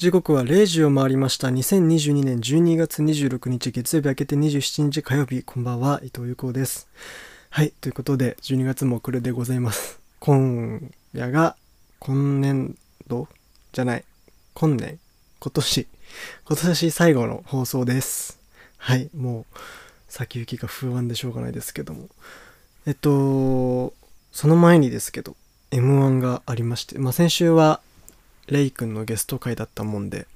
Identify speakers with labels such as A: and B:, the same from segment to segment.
A: 時刻は0時を回りました。2022年12月26日月曜日明けて27日火曜日こんばんは伊藤裕子です。はいということで12月もこれでございます。今夜が今年度じゃない今年今年今年最後の放送です。はいもう先行きが不安でしょうがないですけども。えっとその前にですけど M1 がありまして、まあ、先週はレイ君のゲスト会だったもんで、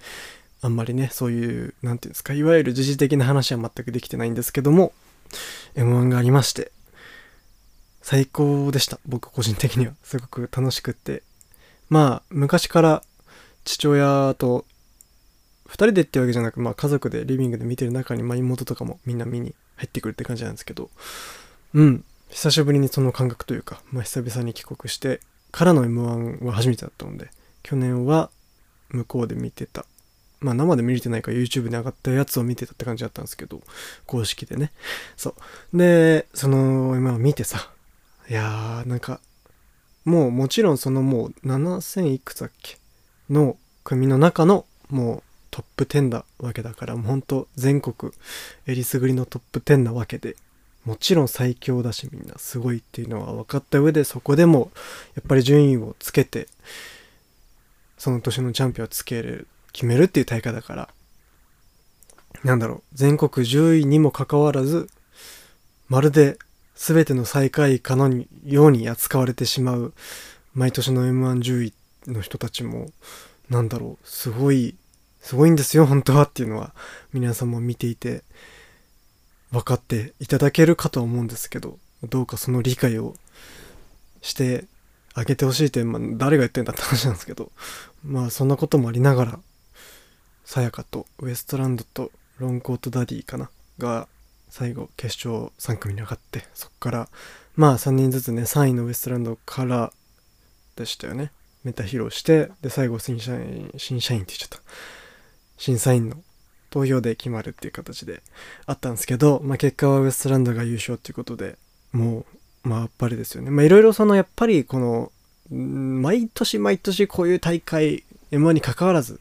A: あんまりね、そういう、何て言うんですか、いわゆる時事的な話は全くできてないんですけども、M1 がありまして、最高でした。僕個人的には。すごく楽しくって。まあ、昔から父親と2人でってわけじゃなく、まあ家族でリビングで見てる中に、まあ妹とかもみんな見に入ってくるって感じなんですけど、うん、久しぶりにその感覚というか、まあ久々に帰国してからの M1 は初めてだったので、去年は向こうで見てた。まあ生で見れてないから YouTube で上がったやつを見てたって感じだったんですけど公式でね。そう。でその今を見てさいやーなんかもうもちろんそのもう7000いくつだっけの組の中のもうトップ10だわけだからもうほんと全国えりすぐりのトップ10なわけでもちろん最強だしみんなすごいっていうのは分かった上でそこでもやっぱり順位をつけてその年のチャンピオンをつける決めるっていう大会だから。なんだろう。全国10位にもかかわらずまるで全ての最下位かのように扱われてしまう毎年の m 1 10位の人たちもなんだろう。すごいすごいんですよ本当はっていうのは皆さんも見ていて分かっていただけるかとは思うんですけどどうかその理解をしてあげてほしいって、まあ、誰が言ってんだって話なんですけどまあそんなこともありながらさやかとウエストランドとロンコートダディかなが最後決勝3組に上がってそっからまあ3人ずつね3位のウエストランドからでしたよね。メタ披露してで最後新社員新社員って言っちゃった。審査員の投票で決まるっていう形であったんですけど、まあ、結果はウエストランドが優勝っていうことでもうまあやっぱりですよね。まあいろいろそのやっぱりこの毎年毎年こういう大会 M1 に関わらず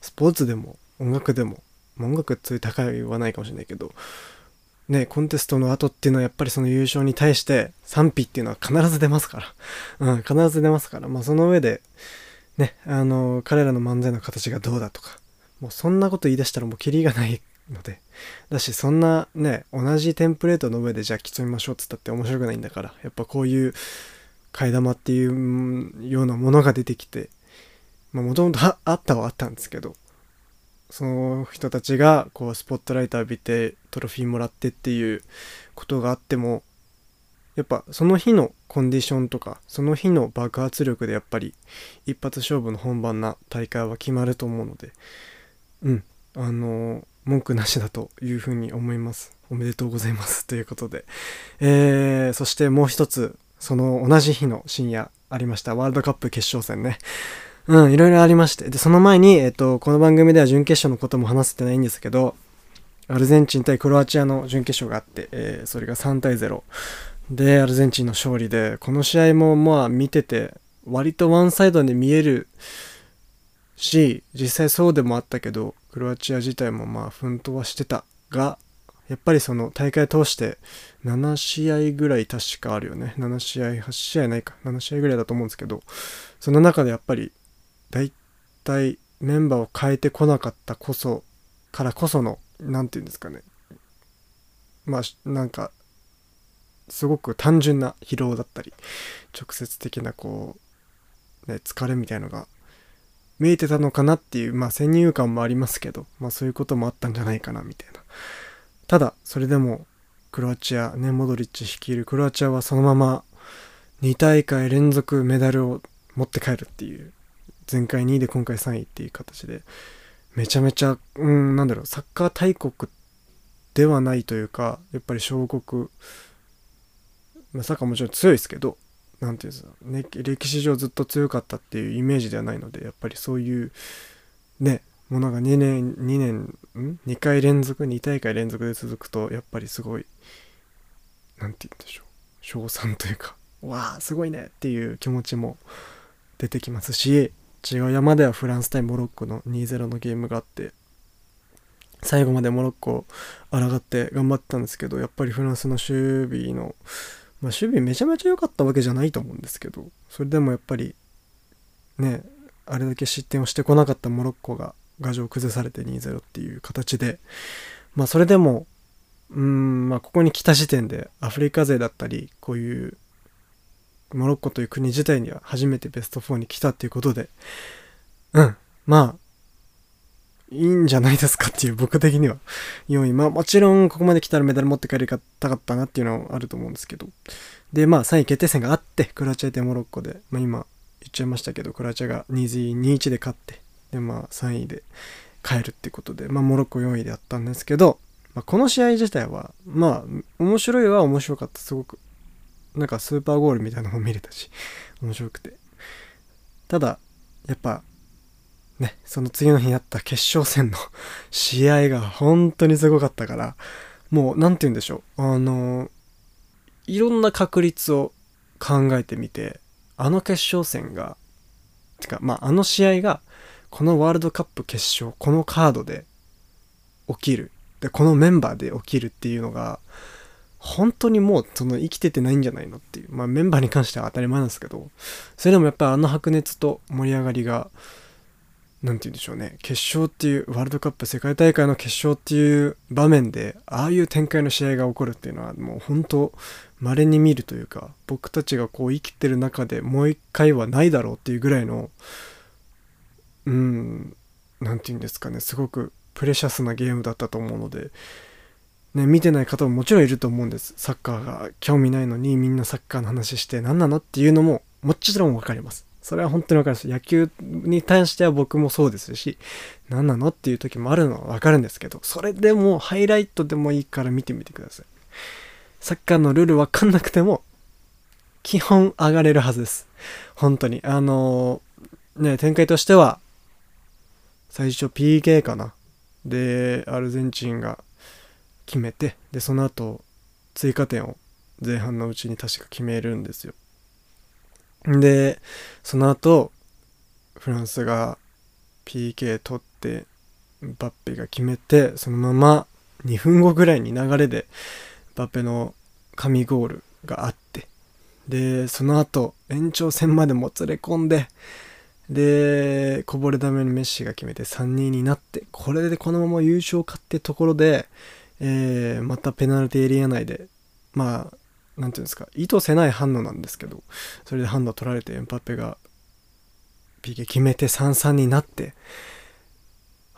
A: スポーツでも音楽でも音楽っていう高いはないかもしれないけどねコンテストの後っていうのはやっぱりその優勝に対して賛否っていうのは必ず出ますから。うん必ず出ますから。まあその上でねあの彼らの漫才の形がどうだとかもうそんなこと言い出したらもうキリがないのでだしそんなね同じテンプレートの上でじゃあ競いましょうっつったって面白くないんだからやっぱこういう替え玉っていうようなものが出てきてもともとあったはあったんですけどその人たちがこうスポットライト浴びてトロフィーもらってっていうことがあってもやっぱその日のコンディションとかその日の爆発力でやっぱり一発勝負の本番な大会は決まると思うのでうんあの文句なしだというふうに思いますおめでとうございますということでえー、そしてもう一つその同じ日の深夜ありましたワールドカップ決勝戦ね。うん、いろいろありまして。で、その前に、えっと、この番組では準決勝のことも話せてないんですけど、アルゼンチン対クロアチアの準決勝があって、えー、それが3対0。で、アルゼンチンの勝利で、この試合もまあ見てて、割とワンサイドに見えるし、実際そうでもあったけど、クロアチア自体もまあ奮闘はしてたが、やっぱりその大会通して7試合ぐらい確かあるよね。7試合8試合ないか。7試合ぐらいだと思うんですけどその中でやっぱり大体メンバーを変えてこなかったこそからこその何て言うんですかね。まあなんかすごく単純な疲労だったり直接的なこう、ね、疲れみたいのが見えてたのかなっていうまあ先入観もありますけどまあそういうこともあったんじゃないかなみたいな。ただそれでもクロアチアねモドリッチ率いるクロアチアはそのまま2大会連続メダルを持って帰るっていう前回2位で今回3位っていう形でめちゃめちゃうんなんだろうサッカー大国ではないというかやっぱり小国まあ、サッカーもちろん強いですけど何て言うんですか、ね、歴史上ずっと強かったっていうイメージではないのでやっぱりそういうねものが2年2年ん？2回連続2大会連続で続くとやっぱりすごい何て言うんでしょう称賛というかわあすごいねっていう気持ちも出てきますし違う山ではフランス対モロッコの2-0のゲームがあって最後までモロッコを抗って頑張ってたんですけどやっぱりフランスの守備の、まあ、守備めちゃめちゃ良かったわけじゃないと思うんですけどそれでもやっぱりねあれだけ失点をしてこなかったモロッコが牙城を崩されて2-0っていう形でまあそれでもうんまあここに来た時点でアフリカ勢だったりこういうモロッコという国自体には初めてベスト4に来たっていうことでうんまあいいんじゃないですかっていう僕的には。4位まあもちろんここまで来たらメダル持って帰りたかったなっていうのはあると思うんですけど。でまあ3位決定戦があってクロアチア対モロッコで、まあ、今言っちゃいましたけどクロアチアが2-1で勝ってでまあ3位で帰るってことで、まあ、モロッコ4位でやったんですけど、まあ、この試合自体はまあ面白いは面白かった。すごくなんかスーパーゴールみたいなのも見れたし面白くて。ただやっぱねその次の日にあった決勝戦の 試合が本当にすごかったからもう何て言うんでしょう。あのいろんな確率を考えてみてあの決勝戦がてかまああの試合がこのワールドカップ決勝このカードで起きる。でこのメンバーで起きるっていうのが本当にもうその生きててないんじゃないのっていう。まあメンバーに関しては当たり前なんですけどそれでもやっぱりあの白熱と盛り上がりが何て言うんでしょうね。決勝っていうワールドカップ世界大会の決勝っていう場面でああいう展開の試合が起こるっていうのはもう本当稀に見るというか僕たちがこう生きてる中でもう一回はないだろうっていうぐらいのうん何て言うんですかね。すごくプレシャスなゲームだったと思うので、ね、見てない方ももちろんいると思うんです。サッカーが興味ないのにみんなサッカーの話して何なのっていうのももちろん分かります。それは本当に分かります。野球に対しては僕もそうですし何なのっていう時もあるのは分かるんですけどそれでもハイライトでもいいから見てみてください。サッカーのルール分かんなくても基本上がれるはずです。本当に。あのー、ね展開としては最初 PK かな。でアルゼンチンが決めてでその後追加点を前半のうちに確か決めるんですよ。でその後フランスが PK 取ってバッペが決めてそのまま2分後ぐらいに流れでバッペの神ゴールがあってでその後延長戦までもつれ込んででこぼれ球にメッシが決めて3-2になってこれでこのまま優勝かってところで、えー、またペナルティエリア内でまあ何ていうんですか意図せない反応なんですけどそれでハンド取られてエンパペが PK 決めて3-3になって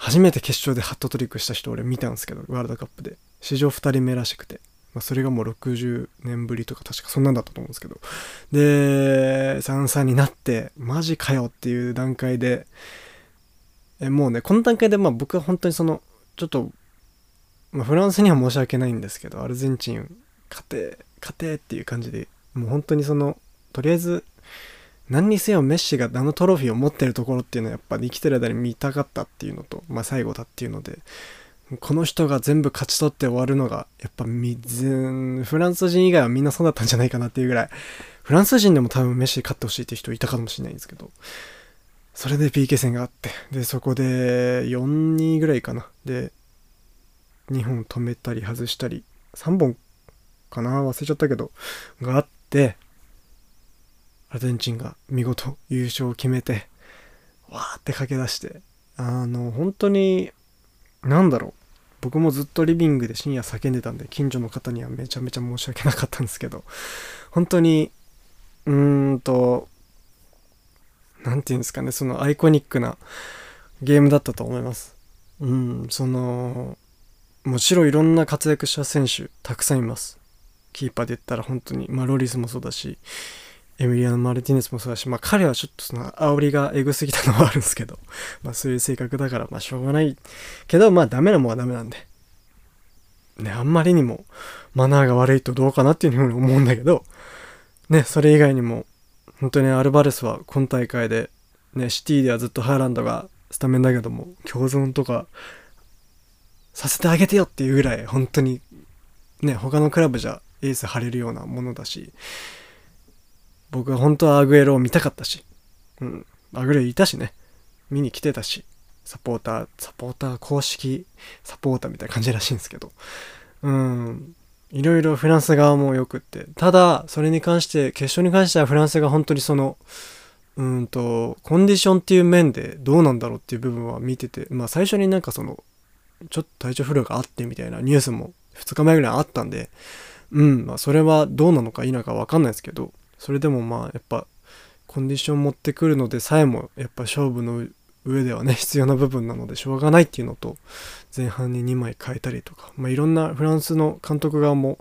A: 初めて決勝でハットトリックした人俺見たんですけどワールドカップで。史上2人目らしくて。まあ、それがもう60年ぶりとか確かそんなんだったと思うんですけど。で33になってマジかよっていう段階でえもうねこの段階でまあ僕は本当にそのちょっと、まあ、フランスには申し訳ないんですけどアルゼンチン勝て勝てっていう感じでもう本当にそのとりあえず何にせよメッシがあのトロフィーを持ってるところっていうのはやっぱ生きてる間に見たかったっていうのと、まあ、最後だっていうのでこの人が全部勝ち取って終わるのが、やっぱフランス人以外はみんなそうだったんじゃないかなっていうぐらい、フランス人でも多分メッシ勝ってほしいって人いたかもしれないんですけど、それで PK 戦があって、で、そこで4-2ぐらいかな。で、2本止めたり外したり、3本かな忘れちゃったけど、があって、アルゼンチンが見事優勝を決めて、わーって駆け出して、あの、本当に、なんだろう。僕もずっとリビングで深夜叫んでたんで近所の方にはめちゃめちゃ申し訳なかったんですけど本当にうーんと何て言うんですかねそのアイコニックなゲームだったと思いますうんそのもちろんいろんな活躍した選手たくさんいますキーパーで言ったら本当にまあロリスもそうだしエミリアノ・マルティネスもそうだし、まあ彼はちょっとその煽りがエグすぎたのはあるんですけど、まあそういう性格だからまあしょうがないけど、まあダメなもんはダメなんで。ね、あんまりにもマナーが悪いとどうかなっていうふうに思うんだけど、ね、それ以外にも、本当にアルバレスは今大会で、ね、シティではずっとハーランドがスタメンだけども、共存とかさせてあげてよっていうぐらい、本当に、ね、他のクラブじゃエース張れるようなものだし、僕は本当はアグエロを見たかったし、うん。アグレいたしね見に来てたしサポーターサポーター公式サポーターみたいな感じらしいんですけどうんいろいろフランス側もよくってただそれに関して決勝に関してはフランスが本当にそのうんとコンディションっていう面でどうなんだろうっていう部分は見ててまあ最初になんかそのちょっと体調不良があってみたいなニュースも2日前ぐらいあったんでうんまあそれはどうなのか否か分かんないですけどそれでもまあやっぱコンディション持ってくるのでさえもやっぱ勝負の上ではね 必要な部分なのでしょうがないっていうのと前半に2枚変えたりとか、まあ、いろんなフランスの監督側も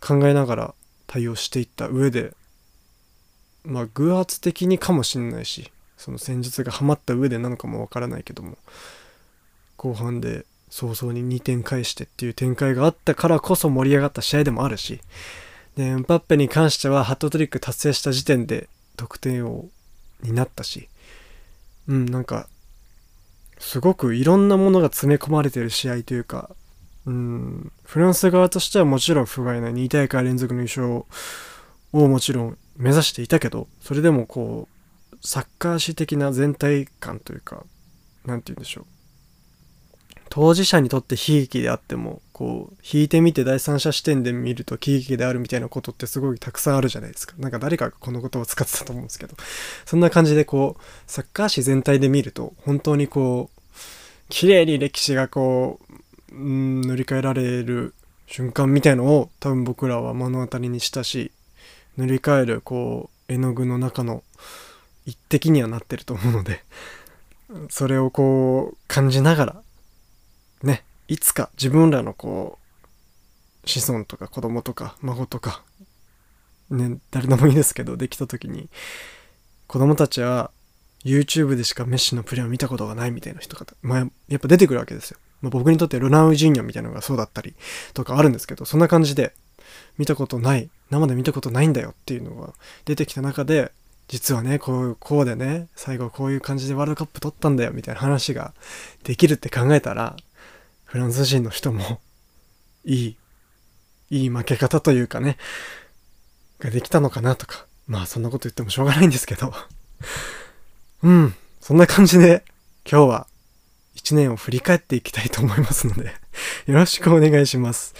A: 考えながら対応していった上でまあ偶発的にかもしんないしその戦術がはまった上でなのかもわからないけども後半で早々に2点返してっていう展開があったからこそ盛り上がった試合でもあるし。でエンパッペに関してはハットトリック達成した時点で得点をになったし。うんなんかすごくいろんなものが詰め込まれてる試合というかうんフランス側としてはもちろん不甲斐ない2大会連続の優勝をもちろん目指していたけどそれでもこうサッカー史的な全体感というか何て言うんでしょう。当事者にとって悲劇であってもこう引いてみて第三者視点で見ると喜劇であるみたいなことってすごいたくさんあるじゃないですか。なんか誰かがこの言葉を使ってたと思うんですけど。そんな感じでこうサッカー史全体で見ると本当にこう綺麗に歴史がこううん塗り替えられる瞬間みたいのを多分僕らは目の当たりにしたし塗り替えるこう絵の具の中の一滴にはなってると思うので。それをこう感じながらいつか自分らのこう子孫とか子供とか孫とかね誰でもいいですけどできた時に子供たちは YouTube でしかメッシのプレーを見たことがないみたいな人が、まあ、やっぱ出てくるわけですよ。まあ、僕にとってロナウジーニョみたいなのがそうだったりとかあるんですけどそんな感じで見たことない生で見たことないんだよっていうのが出てきた中で実はねこうこうでね最後こういう感じでワールドカップ取ったんだよみたいな話ができるって考えたらフランス人の人もいいいい負け方というかねができたのかなとかまあそんなこと言ってもしょうがないんですけど。うんそんな感じで今日は一年を振り返っていきたいと思いますのでよろしくお願いします。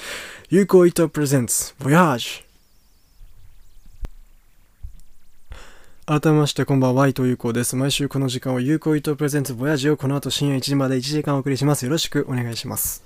A: 有効糸プレゼンツボヤージュ改めましてこんばんは、伊藤優子です。毎週この時間は有効伊藤プレゼンツボヤジをこの後深夜1時まで1時間お送りします。よろしくお願いします。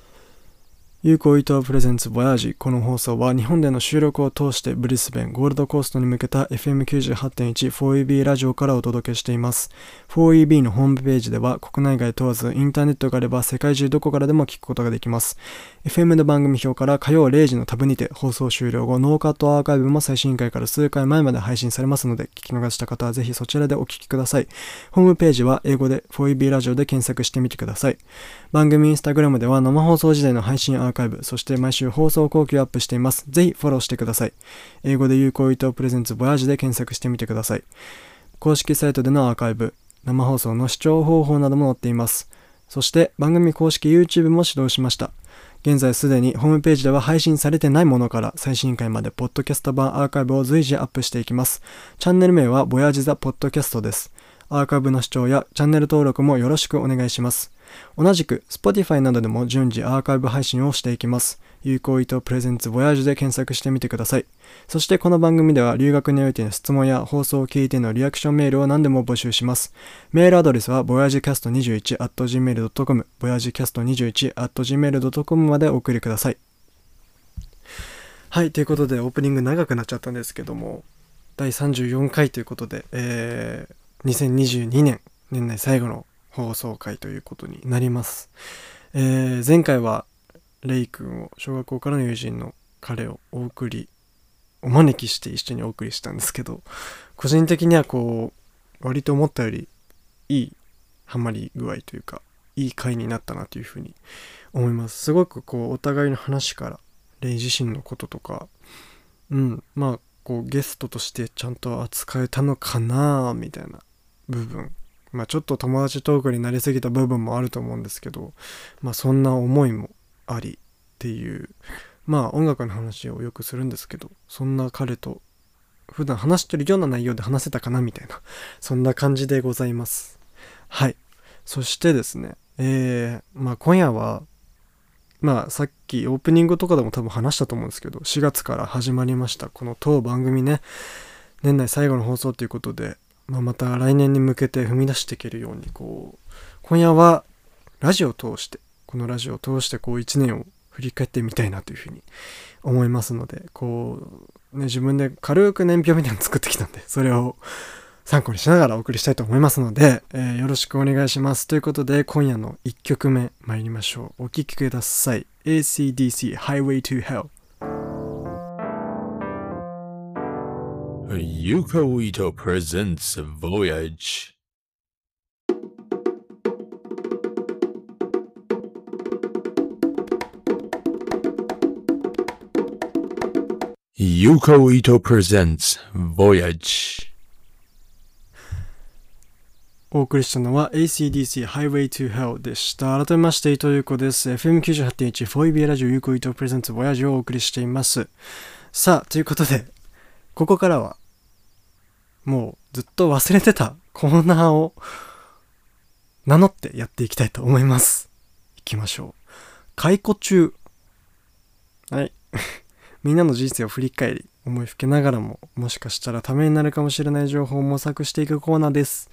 A: 有効伊藤プレゼンツボヤージこの放送は日本での収録を通してブリスベンゴールドコーストに向けた FM98.1 4EB ラジオからお届けしています。4EB のホームページでは国内外問わずインターネットがあれば世界中どこからでも聞くことができます。FM の番組表から火曜0時のタブにて放送終了後ノーカットアーカイブも最新回から数回前まで配信されますので聞き逃した方はぜひそちらでお聞きください。ホームページは英語で 4EB ラジオで検索してみてください。番組インスタグラムでは生放送時代の配信アーーカイブそして毎週放送後期をアップしていますぜひフォローしてください英語で有効伊藤プレゼンツボヤージで検索してみてください公式サイトでのアーカイブ生放送の視聴方法なども載っていますそして番組公式 YouTube も始動しました現在すでにホームページでは配信されてないものから最新回までポッドキャスト版アーカイブを随時アップしていきます。チャンネル名はボヤージザポッドキャストです。アーカイブの視聴やチャンネル登録もよろしくお願いします。同じく Spotify などでも順次アーカイブ配信をしていきます。有効意図プレゼンツボヤージュで検索してみてください。そしてこの番組では留学においての質問や放送を聞いてのリアクションメールを何でも募集します。メールアドレスは voyagecast21.gmail.com voyagecast21.gmail.com までお送りください。はい、ということでオープニング長くなっちゃったんですけども、第34回ということで、えー、2022年年内最後の放送回ということになります。えー、前回はレイ君を小学校からの友人の彼をお送りお招きして一緒にお送りしたんですけど個人的にはこう割と思ったよりいいハマり具合というかいい回になったなというふうに思いますすごくこうお互いの話からレイ自身のこととかうんまあこうゲストとしてちゃんと扱えたのかなみたいな部分まあちょっと友達トークになりすぎた部分もあると思うんですけどまあそんな思いもありっていうまあ音楽の話をよくするんですけどそんな彼と普段話してるような内容で話せたかなみたいな、そんな感じでございます。はい。そしてですね、えー、まあ今夜は、まあさっきオープニングとかでも多分話したと思うんですけど、4月から始まりました、この当番組ね、年内最後の放送ということで、まあ、また来年に向けて踏み出していけるように、こう、今夜はラジオを通して、このラジオを通してこう1年を振り返ってみたいなというふうに思いますので、こう、ね、自分で軽く年表みたいなの作ってきたんで、それを参考にしながらお送りしたいと思いますので、えー、よろしくお願いします。ということで、今夜の1曲目参りましょう。お聴きください。ACDC Highway to Hell。
B: Yuko Ito presents Voyage. Yuko Ito presents Voyage
A: お送りしたのは ACDC Highway to Hell でした。改めまして、伊藤優子です。FM98.1 フォイビエラジオユーコイトプレゼンツボヤジをお送りしています。さあ、ということで、ここからは、もうずっと忘れてたコーナーを名乗ってやっていきたいと思います。行きましょう。解雇中。はい。みんなの人生を振り返り、思いふけながらも、もしかしたらためになるかもしれない情報を模索していくコーナーです。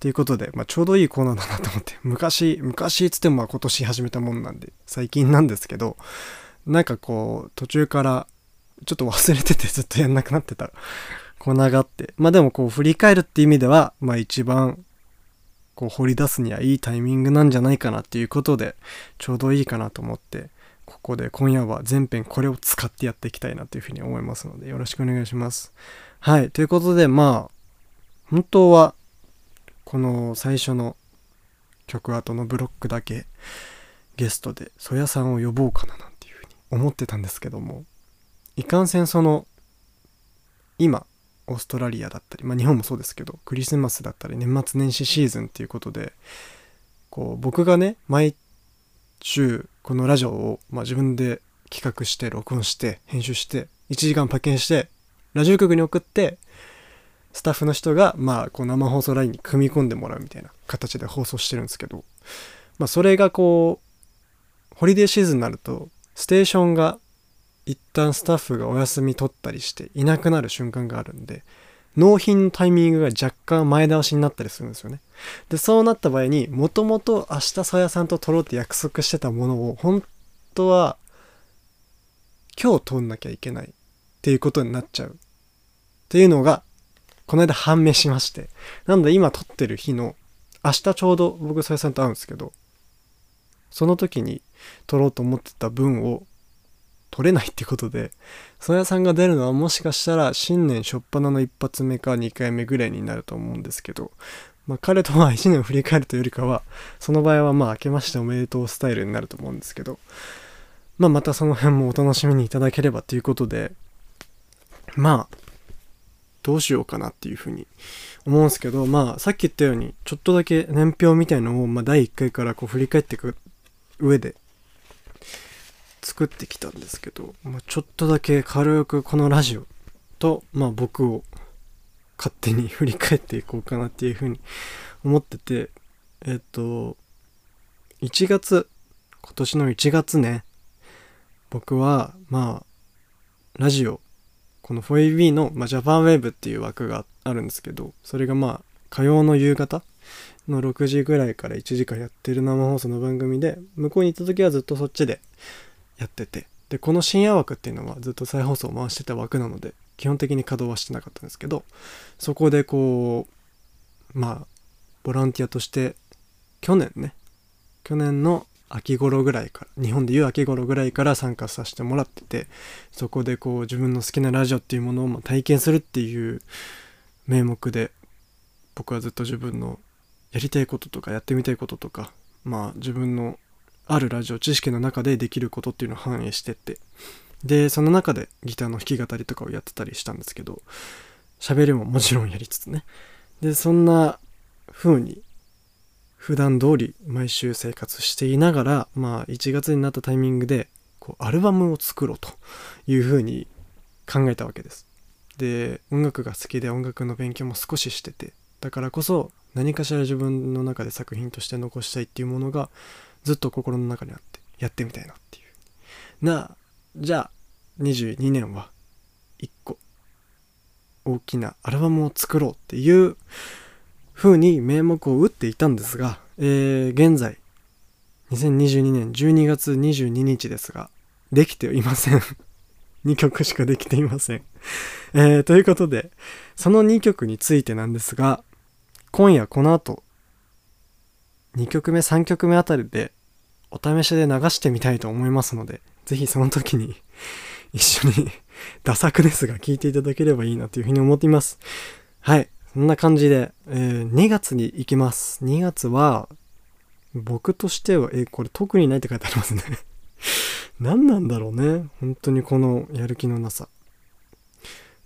A: ということで、まあ、ちょうどいいコーナーだなと思って、昔、昔つっても今年始めたもんなんで、最近なんですけど、なんかこう、途中からちょっと忘れててずっとやんなくなってたコーナーがって、まあでもこう振り返るって意味では、まあ一番こう掘り出すにはいいタイミングなんじゃないかなっていうことで、ちょうどいいかなと思って、ここで今夜は全編これを使ってやっていきたいなというふうに思いますのでよろしくお願いします。はい。ということでまあ本当はこの最初の曲後のブロックだけゲストで曽谷さんを呼ぼうかななんていうふうに思ってたんですけどもいかんせんその今オーストラリアだったり、まあ、日本もそうですけどクリスマスだったり年末年始シーズンっていうことでこう僕がね毎週このラジオを、まあ、自分で企画して録音して編集して1時間パッケンしてラジオ局に送ってスタッフの人が、まあ、こう生放送ラインに組み込んでもらうみたいな形で放送してるんですけど、まあ、それがこうホリデーシーズンになるとステーションが一旦スタッフがお休み取ったりしていなくなる瞬間があるんで納品のタイミングが若干前倒しになったりするんですよね。で、そうなった場合に、もともと明日さやさんと撮ろうって約束してたものを、本当は、今日撮んなきゃいけないっていうことになっちゃう。っていうのが、この間判明しまして。なので今撮ってる日の、明日ちょうど僕さやさんと会うんですけど、その時に撮ろうと思ってた分を取れないってことで、曽谷さんが出るのはもしかしたら新年初っ端の一発目か2回目ぐらいになると思うんですけど、まあ彼とは1年振り返るというよりかは、その場合はまあ明けましておめでとうスタイルになると思うんですけど、まあまたその辺もお楽しみにいただければということで、まあ、どうしようかなっていうふうに思うんですけど、まあさっき言ったように、ちょっとだけ年表みたいのを、まあ第1回からこう振り返っていく上で、作ってきたんですけど、まあ、ちょっとだけ軽くこのラジオと、まあ、僕を勝手に 振り返っていこうかなっていうふうに思っててえっと1月今年の1月ね僕はまあラジオこの 4AB の、まあ、ジャパンウェーブっていう枠があるんですけどそれがまあ火曜の夕方の6時ぐらいから1時間やってる生放送の番組で向こうに行った時はずっとそっちでやってて。でこの深夜枠っていうのはずっと再放送を回してた枠なので基本的に稼働はしてなかったんですけどそこでこうまあボランティアとして去年ね去年の秋頃ぐらいから日本でいう秋頃ぐらいから参加させてもらっててそこでこう自分の好きなラジオっていうものを体験するっていう名目で僕はずっと自分のやりたいこととかやってみたいこととかまあ自分のあるラジオ知識の中でできることっていうのを反映してって。でその中でギターの弾き語りとかをやってたりしたんですけど喋りももちろんやりつつね。でそんな風に普段通り毎週生活していながらまあ1月になったタイミングでこうアルバムを作ろうという風に考えたわけです。で音楽が好きで音楽の勉強も少ししててだからこそ何かしら自分の中で作品として残したいっていうものがずっと心の中にあってやってみたいなっていうなあじゃあ22年は1個大きなアルバムを作ろうっていう風に名目を打っていたんですが、えー、現在2022年12月22日ですができていません 2曲しかできていません。えー、ということで、その2曲についてなんですが、今夜この後、2曲目、3曲目あたりで、お試しで流してみたいと思いますので、ぜひその時に 一緒に ダ作ですが聴いていただければいいなというふうに思っています。はい。そんな感じで、えー、2月に行きます。2月は、僕としては、えー、これ特にないって書いてありますね 何なんだろうね。本当にこのやる気のなさ。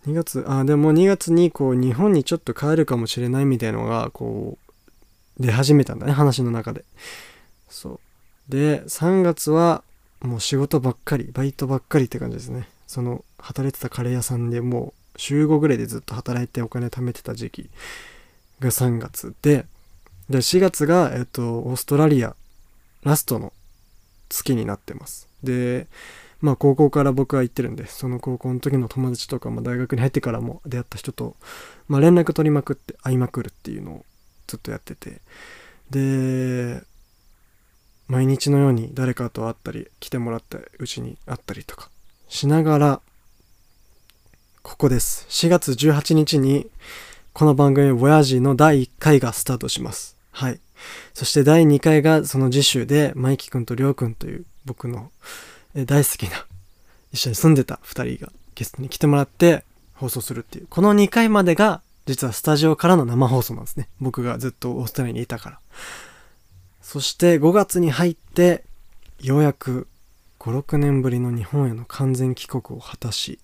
A: 2月、あ、でも2月にこう日本にちょっと帰るかもしれないみたいなのがこう出始めたんだね、話の中で。そう。で、3月はもう仕事ばっかり、バイトばっかりって感じですね。その働いてたカレー屋さんでもう週5ぐらいでずっと働いてお金貯めてた時期が3月で、で、4月が、えっと、オーストラリアラストの月になってます。で、まあ高校から僕は行ってるんで、その高校の時の友達とか、まあ、大学に入ってからも出会った人と、まあ、連絡取りまくって会いまくるっていうのをずっとやってて、で、毎日のように誰かと会ったり、来てもらったうちに会ったりとかしながら、ここです。4月18日に、この番組、ボヤージの第1回がスタートします。はい。そして第2回がその次週で、マイキ君とりょう君という僕の大好きな一緒に住んでた2人がゲストに来てもらって放送するっていう。この2回までが実はスタジオからの生放送なんですね。僕がずっとオーストラリアにいたから。そして5月に入ってようやく5、6年ぶりの日本への完全帰国を果たし、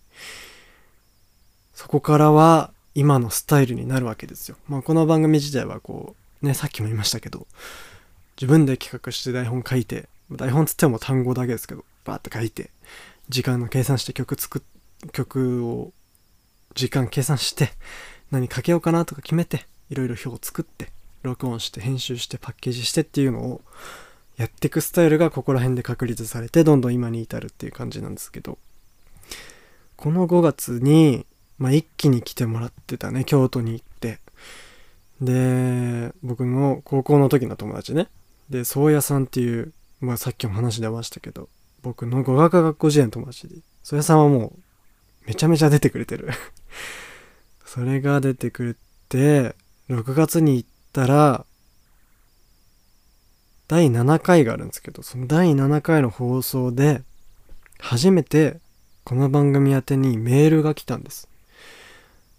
A: そこからは今のスタイルになるわけですよ。まあこの番組自体はこう、ね、さっきも言いましたけど、自分で企画して台本書いて、台本つっても単語だけですけど、バーって書いて、時間の計算して曲作っ、曲を、時間計算して、何かけようかなとか決めて、いろいろ表を作って、録音して編集してパッケージしてっていうのをやっていくスタイルがここら辺で確立されてどんどん今に至るっていう感じなんですけど。この5月に、まあ、一気に来てもらってたね京都に行って。で僕の高校の時の友達ね。で宗谷さんっていう、まあ、さっきも話出ましたけど僕の語学学校時代の友達で。宗谷さんはもうめちゃめちゃ出てくれてる。それが出てくれて6月に行ってたら第7回があるんですけどその第7回の放送で初めてこの番組宛てにメールが来たんです。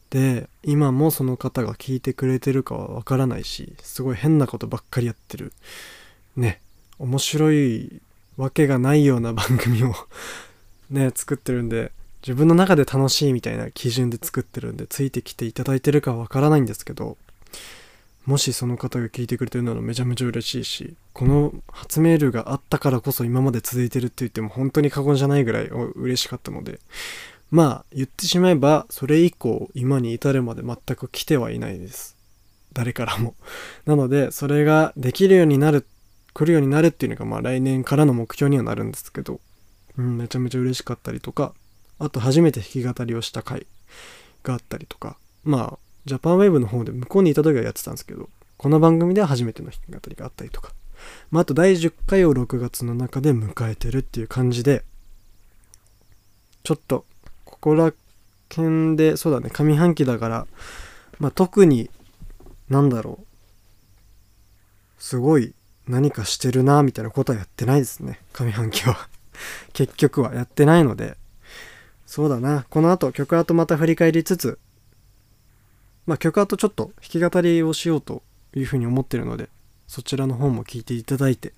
A: で今もその方が聞いてくれてるかはわからないしすごい変なことばっかりやってる。ね面白いわけがないような番組をね作ってるんで自分の中で楽しいみたいな基準で作ってるんでついてきていただいてるかはわからないんですけどもしその方が聞いてくれてるならめちゃめちゃ嬉しいしこの初メールがあったからこそ今まで続いてるって言っても本当に過言じゃないぐらい嬉しかったのでまあ言ってしまえばそれ以降今に至るまで全く来てはいないです。誰からも。なのでそれができるようになる来るようになるっていうのがまあ来年からの目標にはなるんですけど、うん、めちゃめちゃ嬉しかったりとかあと初めて弾き語りをした回があったりとかまあジャパンウェーブの方で向こうにいた時はやってたんですけどこの番組では初めての弾き語りがあったりとか。まあ、あと第10回を6月の中で迎えてるっていう感じでちょっとここら辺で、そうだね、上半期だから、まあ、特に、なんだろう、すごい何かしてるな、みたいなことはやってないですね、上半期は。結局はやってないので、そうだな、この後曲後また振り返りつつ、まあ、曲後ちょっと弾き語りをしようというふうに思ってるので、そちらの方も聴いていただいて、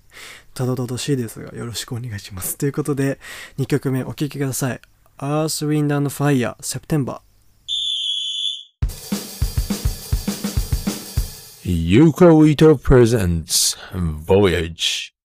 A: たどたどしいですが、よろしくお願いします。ということで、2曲目お聴きください。Earth, Wind and Fire September
B: Yuko Ito presents Voyage.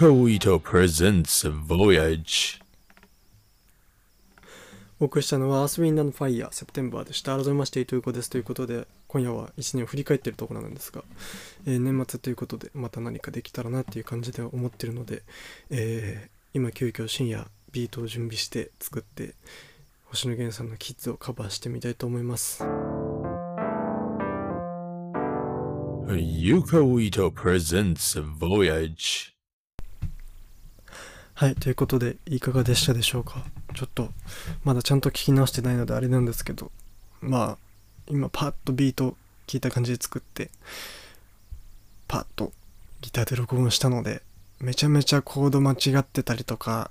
B: Ito presents Voyage.
A: お送りしたのは Earth, Wind and Fire セプテンバーでした。改めまして、伊藤子ですということで、今夜は1年を振り返っているところなんですが、えー年末ということで、また何かできたらなっていう感じで思ってるので、えー今急遽深夜ビートを準備して作って、星野源さんのキッズをカバーしてみたいと思います。
B: Yuko Ito presents Voyage.
A: はい、ということで、いかがでしたでしょうか？ちょっと、まだちゃんと聞き直してないのであれなんですけど、まあ、今パッとビート聞いた感じで作って、パッとギターで録音したので、めちゃめちゃコード間違ってたりとか、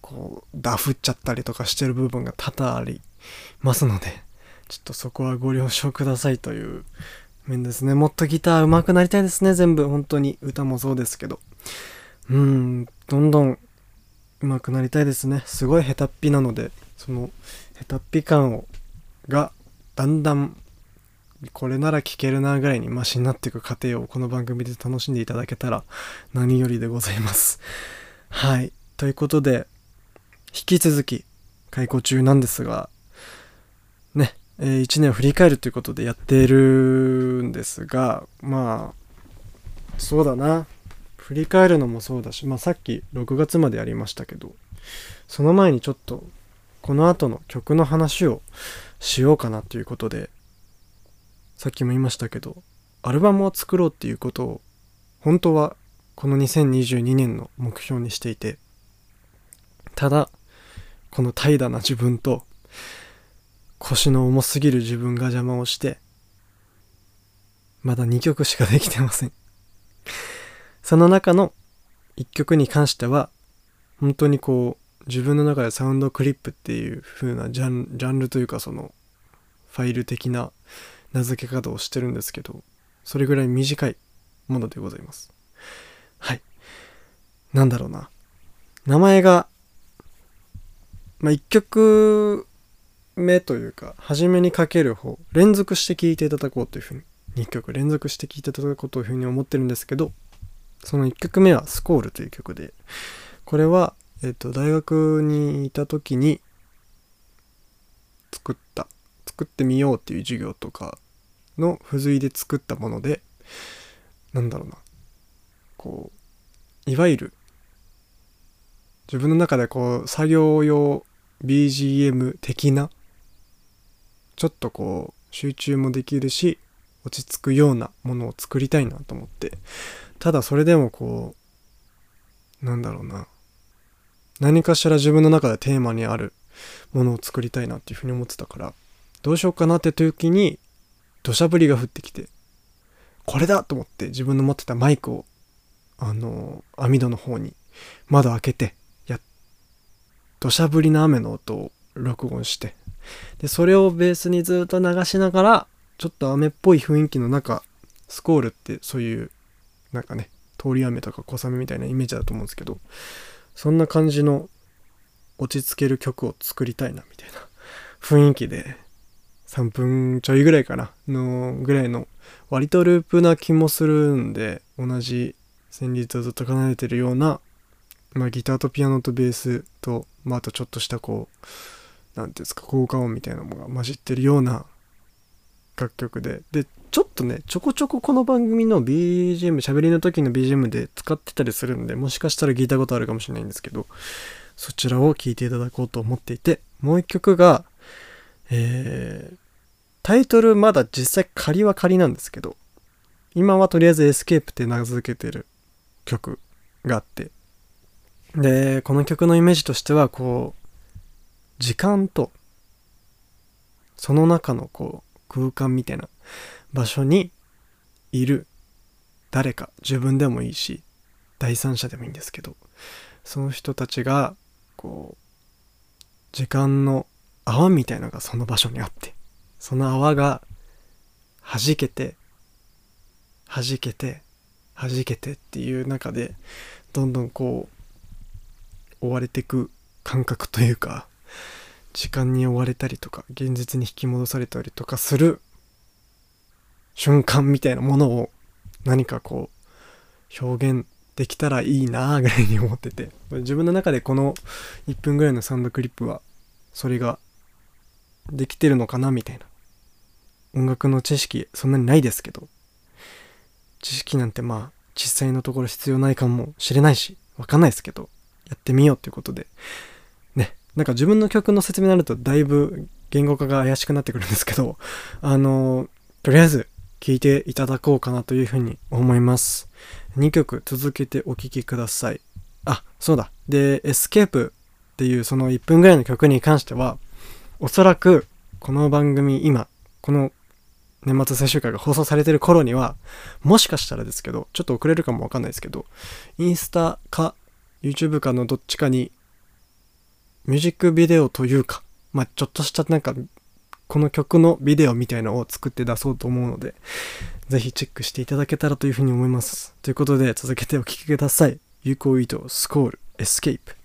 A: こう、ダフっちゃったりとかしてる部分が多々ありますので、ちょっとそこはご了承くださいという面ですね。もっとギター上手くなりたいですね、全部。本当に。歌もそうですけど。うん、どんどん上手くなりたいですね。すごい下手っぴなので、その下手っぴ感を、が、だんだん、これなら聴けるなぐらいにマシになっていく過程をこの番組で楽しんでいただけたら何よりでございます。はい。ということで、引き続き開講中なんですが、ね、えー、1年を振り返るということでやっているんですが、まあ、そうだな。振り返るのもそうだし、まあ、さっき6月までやりましたけどその前にちょっとこの後の曲の話をしようかなということでさっきも言いましたけどアルバムを作ろうっていうことを本当はこの2022年の目標にしていてただこの怠惰な自分と腰の重すぎる自分が邪魔をしてまだ2曲しかできてません。その中の一曲に関しては、本当にこう、自分の中でサウンドクリップっていう風なジャンジャンルというかその、ファイル的な名付け方をしてるんですけど、それぐらい短いものでございます。はい。なんだろうな。名前が、まあ、一曲目というか、初めにかける方、連続して聴いていただこうというふうに、2曲連続して聴いていただこうというふうに思ってるんですけど、その1曲目は「スコール」という曲でこれは、えっと大学にいた時に作った作ってみようっていう授業とかの付随で作ったものでなんだろうなこういわゆる自分の中でこう作業用 BGM 的なちょっとこう集中もできるし落ち着くようなものを作りたいなと思ってただそれでもこうなんだろうな。何かしら自分の中でテーマにあるものを作りたいなっていうふうに思ってたからどうしようかなって時に土砂降りが降ってきてこれだと思って自分の持ってたマイクをあの網戸の方に窓開けてや土砂降りの雨の音を録音してでそれをベースにずっと流しながらちょっと雨っぽい雰囲気の中スコールってそういうなんかね通り雨とか小雨みたいなイメージだと思うんですけどそんな感じの落ち着ける曲を作りたいなみたいな雰囲気で3分ちょいぐらいかなのぐらいの割とループな気もするんで同じ旋律をずっと奏でてるような、まあ、ギターとピアノとベースと、まあ、あとちょっとしたこう何ていうんですか効果音みたいなのが混じってるような楽曲ででちょっとねちょこちょここの番組の BGM 喋りの時の BGM で使ってたりするんでもしかしたら聞いたことあるかもしれないんですけどそちらを聴いていただこうと思っていてもう一曲がえー、タイトルまだ実際仮は仮なんですけど今はとりあえずエスケープって名付けてる曲があってでこの曲のイメージとしてはこう時間とその中のこう空間みたいな場所にいる誰か自分でもいいし第三者でもいいんですけどその人たちがこう時間の泡みたいのがその場所にあってその泡が弾けて弾けて弾けてっていう中でどんどんこう追われていく感覚というか時間に追われたりとか現実に引き戻されたりとかする瞬間みたいなものを何かこう表現できたらいいなーぐらいに思ってて。自分の中でこの1分ぐらいのサウンドクリップはそれができてるのかなみたいな。音楽の知識そんなにないですけど。知識なんてまあ実際のところ必要ないかもしれないしわかんないですけどやってみようっていうことで。ねなんか自分の曲の説明になるとだいぶ言語化が怪しくなってくるんですけどあのとりあえず聴いていただこうかなというふうに思います。2曲続けてお聴きください。あそうだ。でエスケープっていうその1分ぐらいの曲に関してはおそらくこの番組今この年末最終回が放送されてる頃にはもしかしたらですけどちょっと遅れるかもわかんないですけどインスタか YouTube かのどっちかにミュージックビデオというかまあちょっとしたなんかこの曲のビデオみたいのを作って出そうと思うのでぜひチェックしていただけたらというふうに思います。ということで続けてお聴きください。 Yukou ITO スコールエスケープ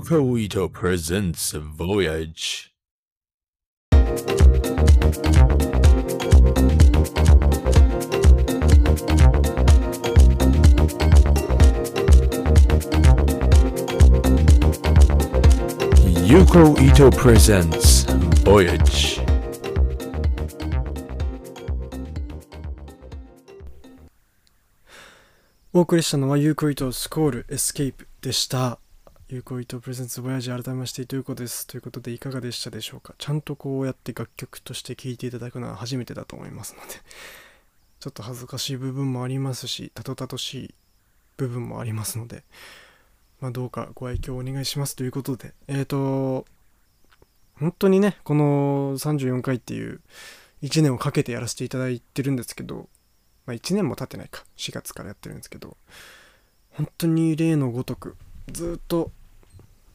B: カウイトプレゼンツ Voyage コイトプレゼンツ Voyage.
A: お送りしたのは Yukou ITO スコールエスケープでした。 Yukou ITO presents Voyage 改めましてということです。ということでいかがでしたでしょうか？ちゃんとこうやって楽曲として聴いていただくのは初めてだと思いますので、ちょっと恥ずかしい部分もありますし、たどたどしい部分もありますので、まあどうかご愛嬌お願いしますということで、えーと、本当にね、この34回っていう1年をかけてやらせていただいてるんですけど、まあ、1年も経ってないか。4月からやってるんですけど本当に例のごとくずっと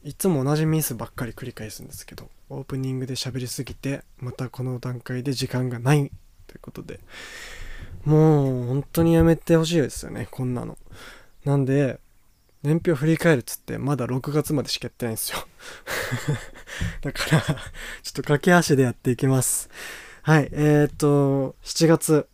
A: いつも同じミスばっかり繰り返すんですけどオープニングで喋りすぎてまたこの段階で時間がない。ということでもう本当にやめてほしいですよねこんなの。なんで年表振り返るっつってまだ6月までしかやってないんですよ。だからちょっと駆け足でやっていきます。はいえー、っと7月。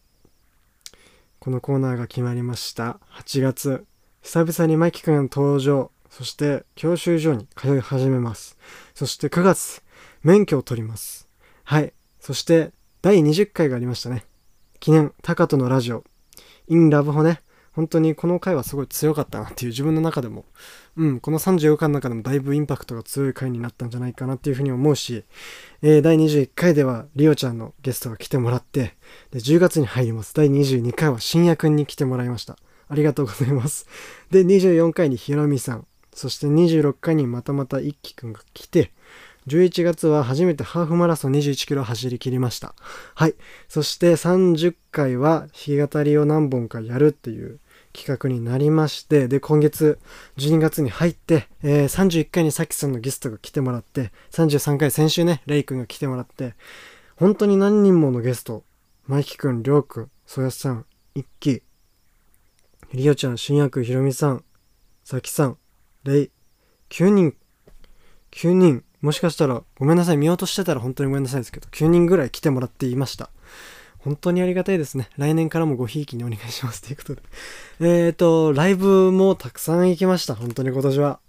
A: このコーナーが決まりました。8月、久々にマキくん登場。そして、教習所に通い始めます。そして9月、免許を取ります。はい。そして、第20回がありましたね。記念、タカトのラジオ。インラブホね。本当にこの回はすごい強かったなっていう自分の中でも、うん、この34回の中でもだいぶインパクトが強い回になったんじゃないかなっていうふうに思うし、えー第21回ではリオちゃんのゲストが来てもらって、で、10月に入ります。第22回は深夜くんに来てもらいました。ありがとうございます。で、24回にひろみさん、そして26回にまたまた一輝くんが来て、11月は初めてハーフマラソン21キロ走り切りました。はい。そして30回は弾き語りを何本かやるっていう企画になりまして、で、今月12月に入って、えー31回にさきさんのゲストが来てもらって、33回先週ね、レイくんが来てもらって、本当に何人ものゲスト、マイキくん、りょうくん、そやさん、一輝、りおちゃん、しんやくん、ひろみさん、さきさん、9人、9人、もしかしたら、ごめんなさい、見落としてたら本当にごめんなさいですけど、9人ぐらい来てもらっていました。本当にありがたいですね。来年からもごひいきにお願いしますということで。えーと、ライブもたくさん行きました。本当に今年は。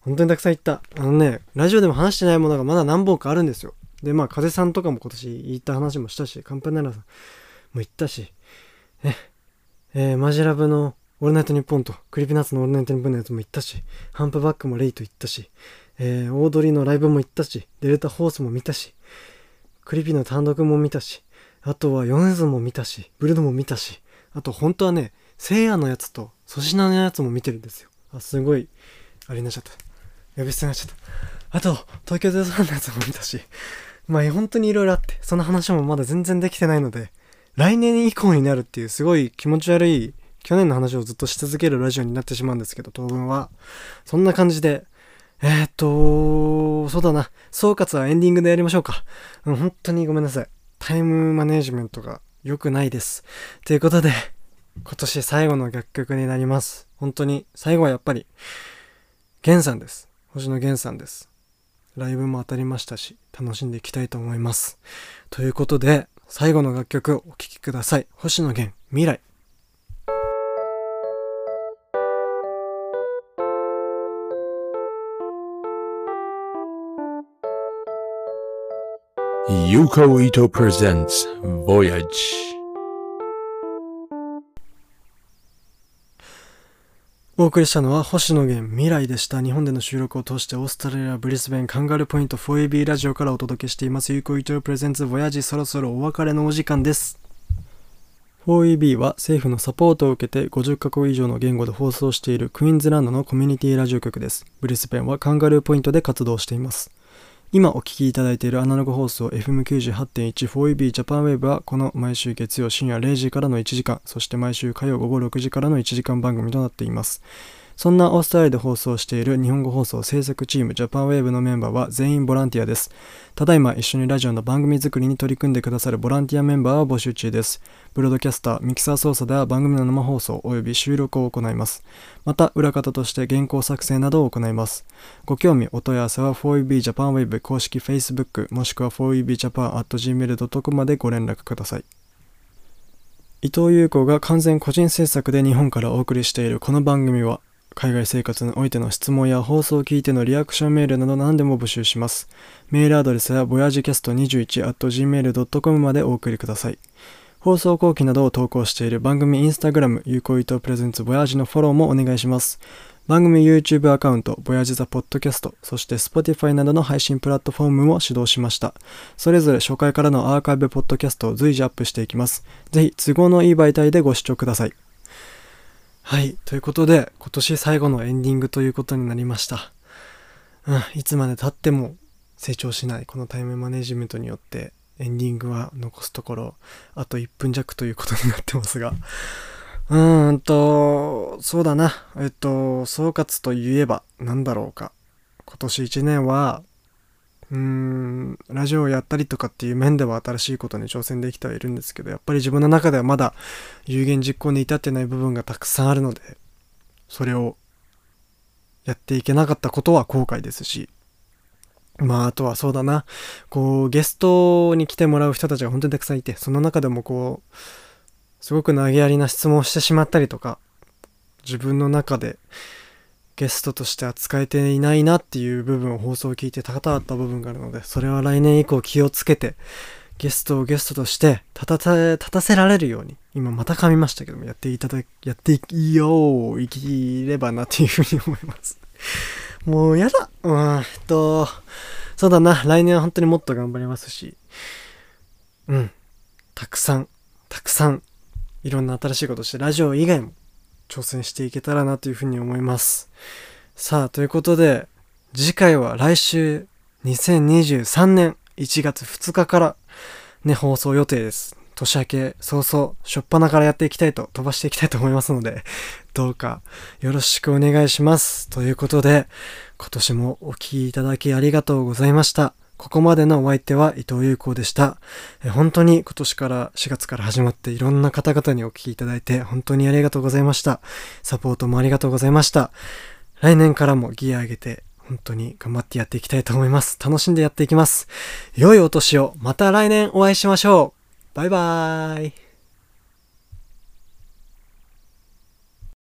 A: 本当にたくさん行った。あのね、ラジオでも話してないものがまだ何本かあるんですよ。で、まあ、風さんとかも今年行った話もしたし、カンパネラさんも行ったし、ね、えーマジラブのオールナイトニッポンと、クリピナッツのオールナイトニッポンのやつも行ったし、ハンプバックもレイと行ったし、えー、オードリーのライブも行ったし、デルタホースも見たし、クリピの単独も見たし、あとは米津も見たし、ブルドも見たし、あと本当はね、せいやのやつと粗品のやつも見てるんですよ。あ、すごい、あれになっちゃった。呼び捨てになっちゃった。あと、東京03のやつも見たし、まあ本当にいろいろあって、その話もまだ全然できてないので、来年以降になるっていうすごい気持ち悪い、去年の話をずっとし続けるラジオになってしまうんですけど、当分は。そんな感じで、えー、っと、そうだな。総括はエンディングでやりましょうか。うん、本当にごめんなさい。タイムマネジメントが良くないです。ということで、今年最後の楽曲になります。本当に、最後はやっぱり、ゲンさんです。星野源さんです。ライブも当たりましたし、楽しんでいきたいと思います。ということで、最後の楽曲をお聴きください。星野源、未来。
B: Yuko Ito presents Voyage.
A: お送りしたのは星野源未来でした。日本での収録を通してオーストラリア、ブリスベン、カンガルーポイント 4AB ラジオからお届けしています。有効伊藤プレゼンツボヤジそろそろお別れのお時間です。4EB は政府のサポートを受けて50カ国以上の言語で放送しているクイーンズランドのコミュニティラジオ局です。ブリスベンはカンガルーポイントで活動しています。今お聞きいただいているアナログ放送 FM98.14EB ジャパンウェブはこの毎週月曜深夜0時からの1時間、そして毎週火曜午後6時からの1時間番組となっています。そんなオーストラリアで放送している日本語放送制作チームジャパンウェーブのメンバーは全員ボランティアです。ただいま一緒にラジオの番組作りに取り組んでくださるボランティアメンバーを募集中です。ブロードキャスター、ミキサー操作では番組の生放送及び収録を行います。また、裏方として原稿作成などを行います。ご興味、お問い合わせは 4EBJapanWave 公式 Facebook もしくは 4EBJapan.gmail.com までご連絡ください。伊藤優子が完全個人制作で日本からお送りしているこの番組は海外生活においての質問や放送を聞いてのリアクションメールなど何でも募集します。メールアドレスは voyagecast21.gmail.com までお送りください。放送後期などを投稿している番組インスタグラム、有効伊藤プレゼンツボヤージのフォローもお願いします。番組 YouTube アカウント、ボヤージザポッドキャスト、そして Spotify などの配信プラットフォームも始動しました。それぞれ初回からのアーカイブポッドキャストを随時アップしていきます。ぜひ都合のいい媒体でご視聴ください。はい。ということで、今年最後のエンディングということになりました。うん。いつまで経っても成長しない、このタイムマネジメントによって、エンディングは残すところ、あと1分弱ということになってますが。うーんと、そうだな。えっと、総括といえば、なんだろうか。今年1年は、うーん、ラジオをやったりとかっていう面では新しいことに挑戦できてはいるんですけど、やっぱり自分の中ではまだ有言実行に至ってない部分がたくさんあるので、それをやっていけなかったことは後悔ですし、まあ、あとはそうだな。こう、ゲストに来てもらう人たちが本当にたくさんいて、その中でもこう、すごく投げやりな質問をしてしまったりとか、自分の中でゲストとして扱えていないなっていう部分を放送を聞いて高々った部分があるので、それは来年以降気をつけて、ゲストをゲストとして立たせ、立たせられるように、今また噛みましたけども、やっていただき、やっていよう、生きればなっていうふうに思います。もうやだ。うん、えっと、そうだな、来年は本当にもっと頑張りますし、うん、たくさん、たくさん、いろんな新しいことして、ラジオ以外も挑戦していけたらなというふうに思います。さあ、ということで、次回は来週2023年1月2日からね、放送予定です。年明け早々、初っ端からやっていきたいと、飛ばしていきたいと思いますので、どうかよろしくお願いします。ということで、今年もお聴きいただきありがとうございました。ここまでのお相手は伊藤優子でした。本当に今年から4月から始まっていろんな方々にお聞きいただいて本当にありがとうございました。サポートもありがとうございました。来年からもギア上げて本当に頑張ってやっていきたいと思います。楽しんでやっていきます。良いお年を。また来年お会いしましょう。バイバーイ。